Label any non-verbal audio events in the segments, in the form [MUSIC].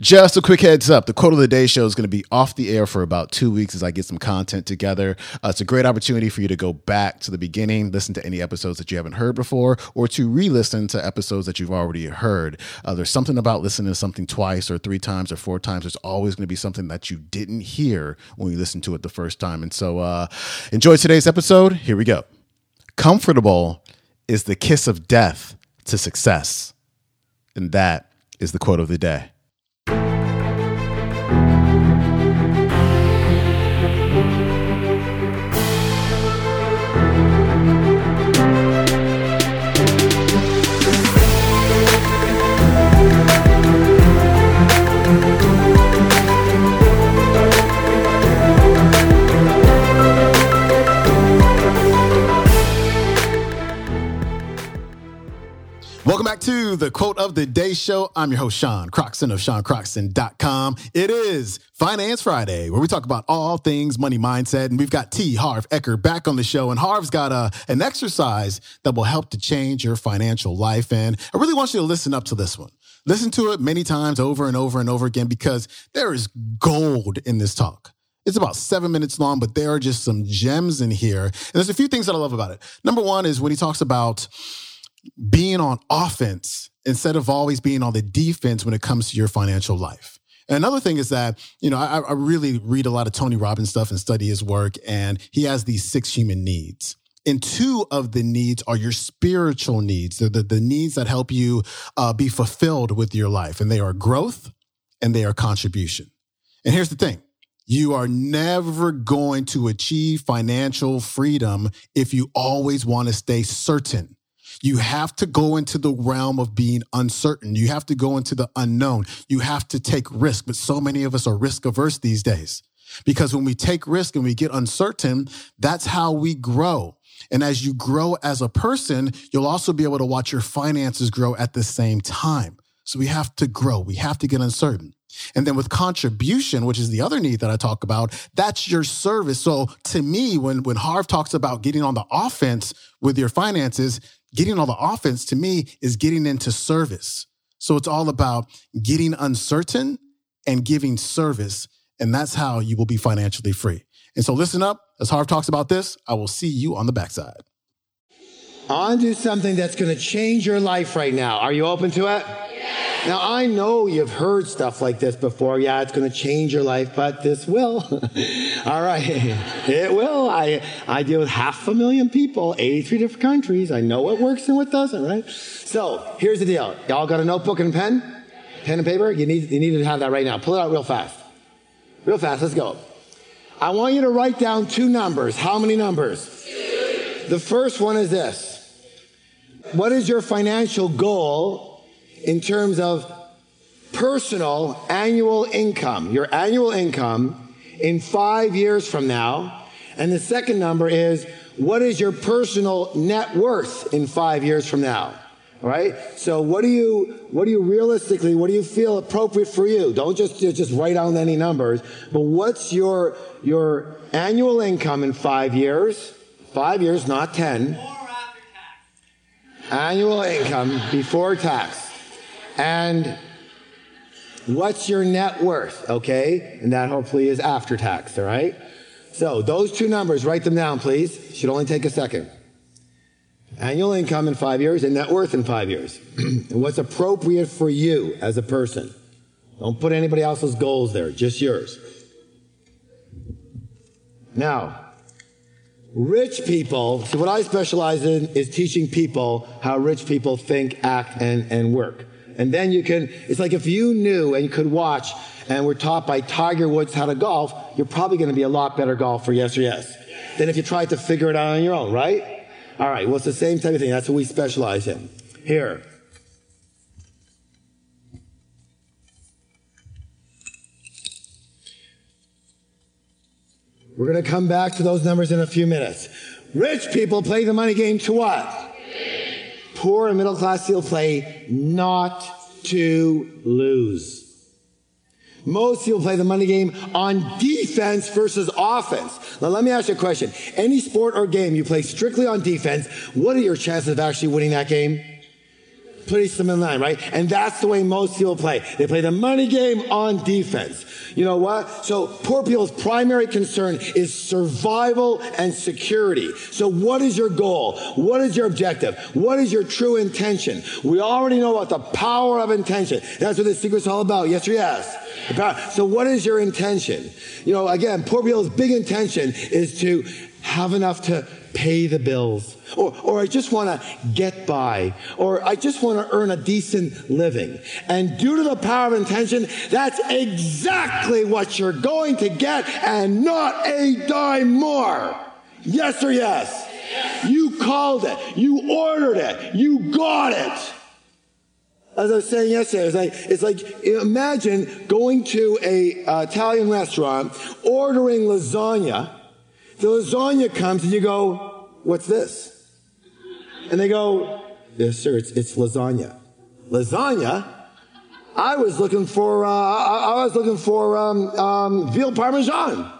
Just a quick heads up the quote of the day show is going to be off the air for about two weeks as I get some content together. Uh, it's a great opportunity for you to go back to the beginning, listen to any episodes that you haven't heard before, or to re listen to episodes that you've already heard. Uh, there's something about listening to something twice or three times or four times. There's always going to be something that you didn't hear when you listened to it the first time. And so uh, enjoy today's episode. Here we go. Comfortable is the kiss of death to success. And that is the quote of the day. The quote of the day show. I'm your host, Sean Croxton of SeanCroxton.com. It is Finance Friday, where we talk about all things money mindset. And we've got T. Harv Eker back on the show. And Harv's got a, an exercise that will help to change your financial life. And I really want you to listen up to this one. Listen to it many times over and over and over again because there is gold in this talk. It's about seven minutes long, but there are just some gems in here. And there's a few things that I love about it. Number one is when he talks about being on offense instead of always being on the defense when it comes to your financial life. And another thing is that, you know, I, I, really read a lot of Tony Robbins stuff and study his work, and he has these six human needs. And two of the needs are your spiritual needs. The, the needs that help you uh, be fulfilled with your life. And they are growth and they are contribution. And here's the thing you are never going to achieve financial freedom if you always want to stay certain you have to go into the realm of being uncertain. You have to go into the unknown. You have to take risk. But so many of us are risk averse these days because when we take risk and we get uncertain, that's how we grow. And as you grow as a person, you'll also be able to watch your finances grow at the same time. So we have to grow. We have to get uncertain. And then with contribution, which is the other need that I talk about, that's your service. So to me, when, when Harv talks about getting on the offense with your finances, getting all the offense to me is getting into service. So it's all about getting uncertain and giving service. And that's how you will be financially free. And so listen up. As Harv talks about this, I will see you on the backside. I want to do something that's going to change your life right now. Are you open to it? Now, I know you've heard stuff like this before. Yeah, it's going to change your life, but this will. [LAUGHS] All right. It will. I, I deal with half a million people, 83 different countries. I know what works and what doesn't, right? So here's the deal. Y'all got a notebook and a pen? Pen and paper? You need, you need to have that right now. Pull it out real fast. Real fast. Let's go. I want you to write down two numbers. How many numbers? Two. The first one is this. What is your financial goal in terms of personal annual income, your annual income in five years from now. And the second number is what is your personal net worth in five years from now? All right. So what do you, what do you realistically, what do you feel appropriate for you? Don't just, just write down any numbers, but what's your, your annual income in five years? Five years, not 10. Annual income before tax and what's your net worth, okay? And that hopefully is after tax, all right? So those two numbers, write them down, please. Should only take a second. Annual income in five years and net worth in five years. [CLEARS THROAT] and what's appropriate for you as a person. Don't put anybody else's goals there, just yours. Now, rich people, so what I specialize in is teaching people how rich people think, act, and, and work. And then you can, it's like if you knew and could watch and were taught by Tiger Woods how to golf, you're probably going to be a lot better golfer, yes or yes, than if you tried to figure it out on your own, right? All right, well, it's the same type of thing. That's what we specialize in. Here. We're going to come back to those numbers in a few minutes. Rich people play the money game to what? poor and middle class people play not to lose. Most people play the money game on defense versus offense. Now, let me ask you a question. Any sport or game you play strictly on defense, what are your chances of actually winning that game? Place them in line, right? And that's the way most people play. They play the money game on defense. You know what? So poor people's primary concern is survival and security. So what is your goal? What is your objective? What is your true intention? We already know about the power of intention. That's what the secret's all about. Yes or yes? So what is your intention? You know, again, poor people's big intention is to have enough to pay the bills. Or, or I just want to get by. Or I just want to earn a decent living. And due to the power of intention, that's exactly what you're going to get and not a dime more. Yes or yes? yes? You called it. You ordered it. You got it. As I was saying yesterday, it's like, it's like imagine going to a uh, Italian restaurant, ordering lasagna, the lasagna comes and you go, what's this? And they go, yes, sir, it's, it's lasagna. Lasagna? I was looking for, uh, I, I, was looking for um, um, veal parmesan.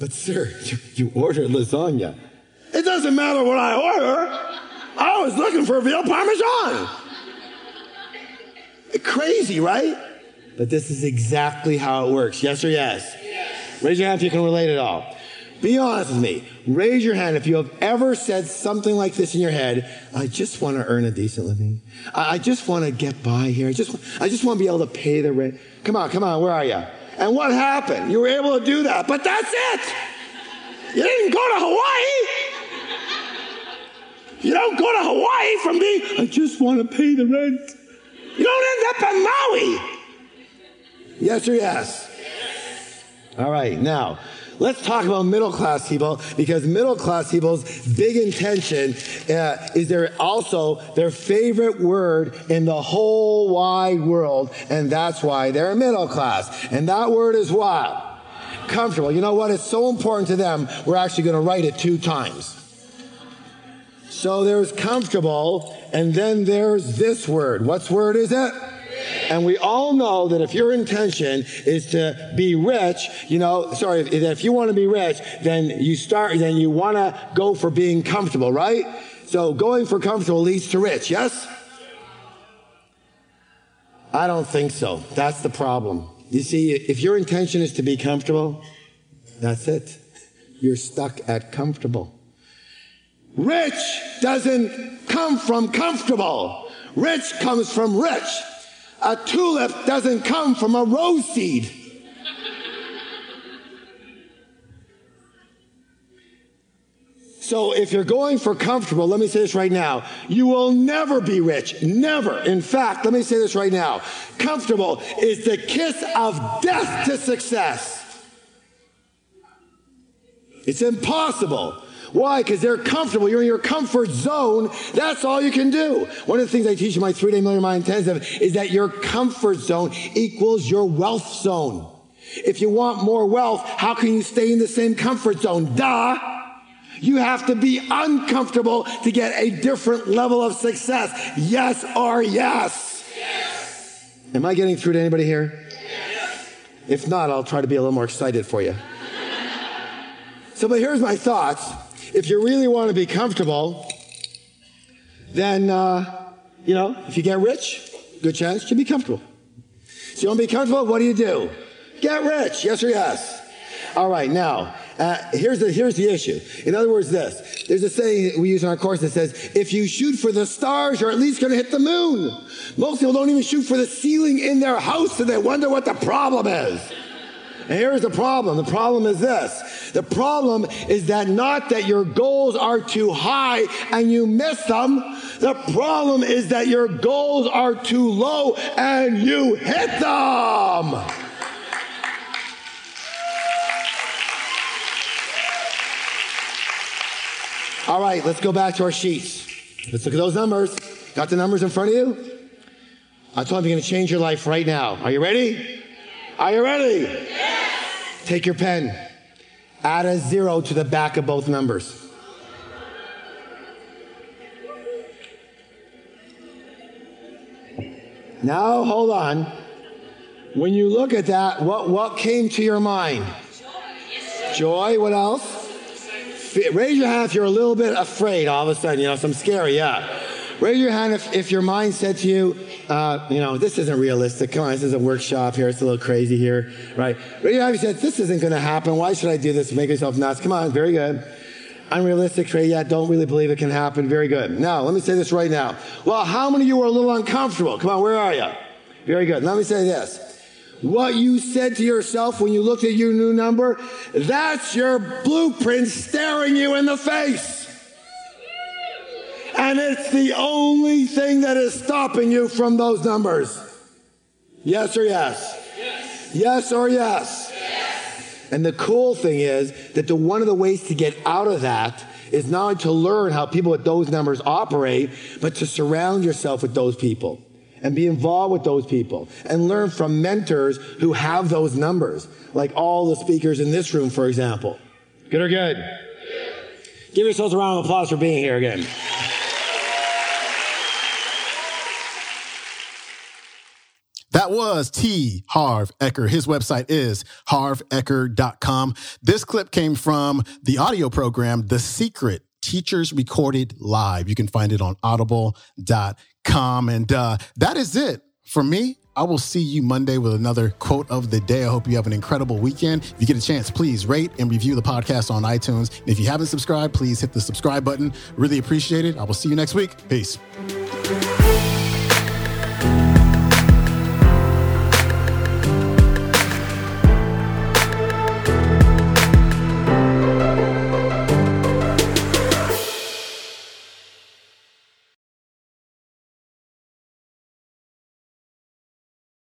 But sir, you, you ordered lasagna. It doesn't matter what I order. I was looking for veal parmesan. Crazy, right? But this is exactly how it works. Yes or yes? yes? Raise your hand if you can relate at all. Be honest with me. Raise your hand if you have ever said something like this in your head. I just want to earn a decent living. I, just want to get by here. I just, I just want to be able to pay the rent. Come on, come on. Where are you? And what happened? You were able to do that, but that's it. You didn't go to Hawaii. You don't go to Hawaii from being, I just want to pay the rent. You don't end up in Maui. Yes or yes? All right, now, Let's talk about middle class people because middle class people's big intention uh, is their also their favorite word in the whole wide world, and that's why they're middle class. And that word is what? Comfortable. You know what? It's so important to them. We're actually going to write it two times. So there's comfortable, and then there's this word. What's word is it? And we all know that if your intention is to be rich, you know, sorry, if, if you want to be rich, then you start, then you want to go for being comfortable, right? So going for comfortable leads to rich, yes? I don't think so. That's the problem. You see, if your intention is to be comfortable, that's it. You're stuck at comfortable. Rich doesn't come from comfortable. Rich comes from rich. A tulip doesn't come from a rose seed. So if you're going for comfortable, let me say this right now. You will never be rich. Never. In fact, let me say this right now. Comfortable is the kiss of death to success. It's impossible. Why? Because they're comfortable. You're in your comfort zone. That's all you can do. One of the things I teach in my three day millionaire mind intensive is that your comfort zone equals your wealth zone. If you want more wealth, how can you stay in the same comfort zone? Duh. You have to be uncomfortable to get a different level of success. Yes or yes? yes. Am I getting through to anybody here? Yes. If not, I'll try to be a little more excited for you. so, but here's my thoughts if you really want to be comfortable, then, uh, you know, if you get rich, good chance you'll be comfortable. So you want to be comfortable? What do you do? Get rich. Yes or yes? All right. Now, uh, here's the here's the issue. In other words, this there's a saying we use in our course that says, "If you shoot for the stars, you're at least going to hit the moon." Most people don't even shoot for the ceiling in their house, and they wonder what the problem is. And here's the problem. The problem is this. The problem is that not that your goals are too high and you miss them. The problem is that your goals are too low and you hit them. All right, let's go back to our sheets. Let's look at those numbers. Got the numbers in front of you? I told you I'm going to change your life right now. Are you ready? Are you ready? Take your pen. Add a zero to the back of both numbers. Now, hold on. When you look at that, what, what came to your mind? Joy. What else? Raise your hand if you're a little bit afraid all of a sudden. You know, some scary, yeah. Raise your hand if, if your mind said to you, uh, you know, this isn't realistic. Come on, this is a workshop here. It's a little crazy here, right? Raise your hand if you said, this isn't going to happen. Why should I do this make yourself nuts? Come on, very good. Unrealistic, Trey. Yeah, don't really believe it can happen. Very good. Now, let me say this right now. Well, how many of you are a little uncomfortable? Come on, where are you? Very good. Let me say this. What you said to yourself when you looked at your new number, that's your blueprint staring you in the face. And it's the only thing that is stopping you from those numbers. Yes or yes? Yes, yes or yes? yes? And the cool thing is that the, one of the ways to get out of that is not only to learn how people with those numbers operate, but to surround yourself with those people and be involved with those people and learn from mentors who have those numbers, like all the speakers in this room, for example. Good or good? Give yourselves a round of applause for being here again. That was T. Harv Eker. His website is harveker.com. This clip came from the audio program, The Secret Teachers Recorded Live. You can find it on audible.com. And uh, that is it for me. I will see you Monday with another quote of the day. I hope you have an incredible weekend. If you get a chance, please rate and review the podcast on iTunes. And if you haven't subscribed, please hit the subscribe button. Really appreciate it. I will see you next week. Peace.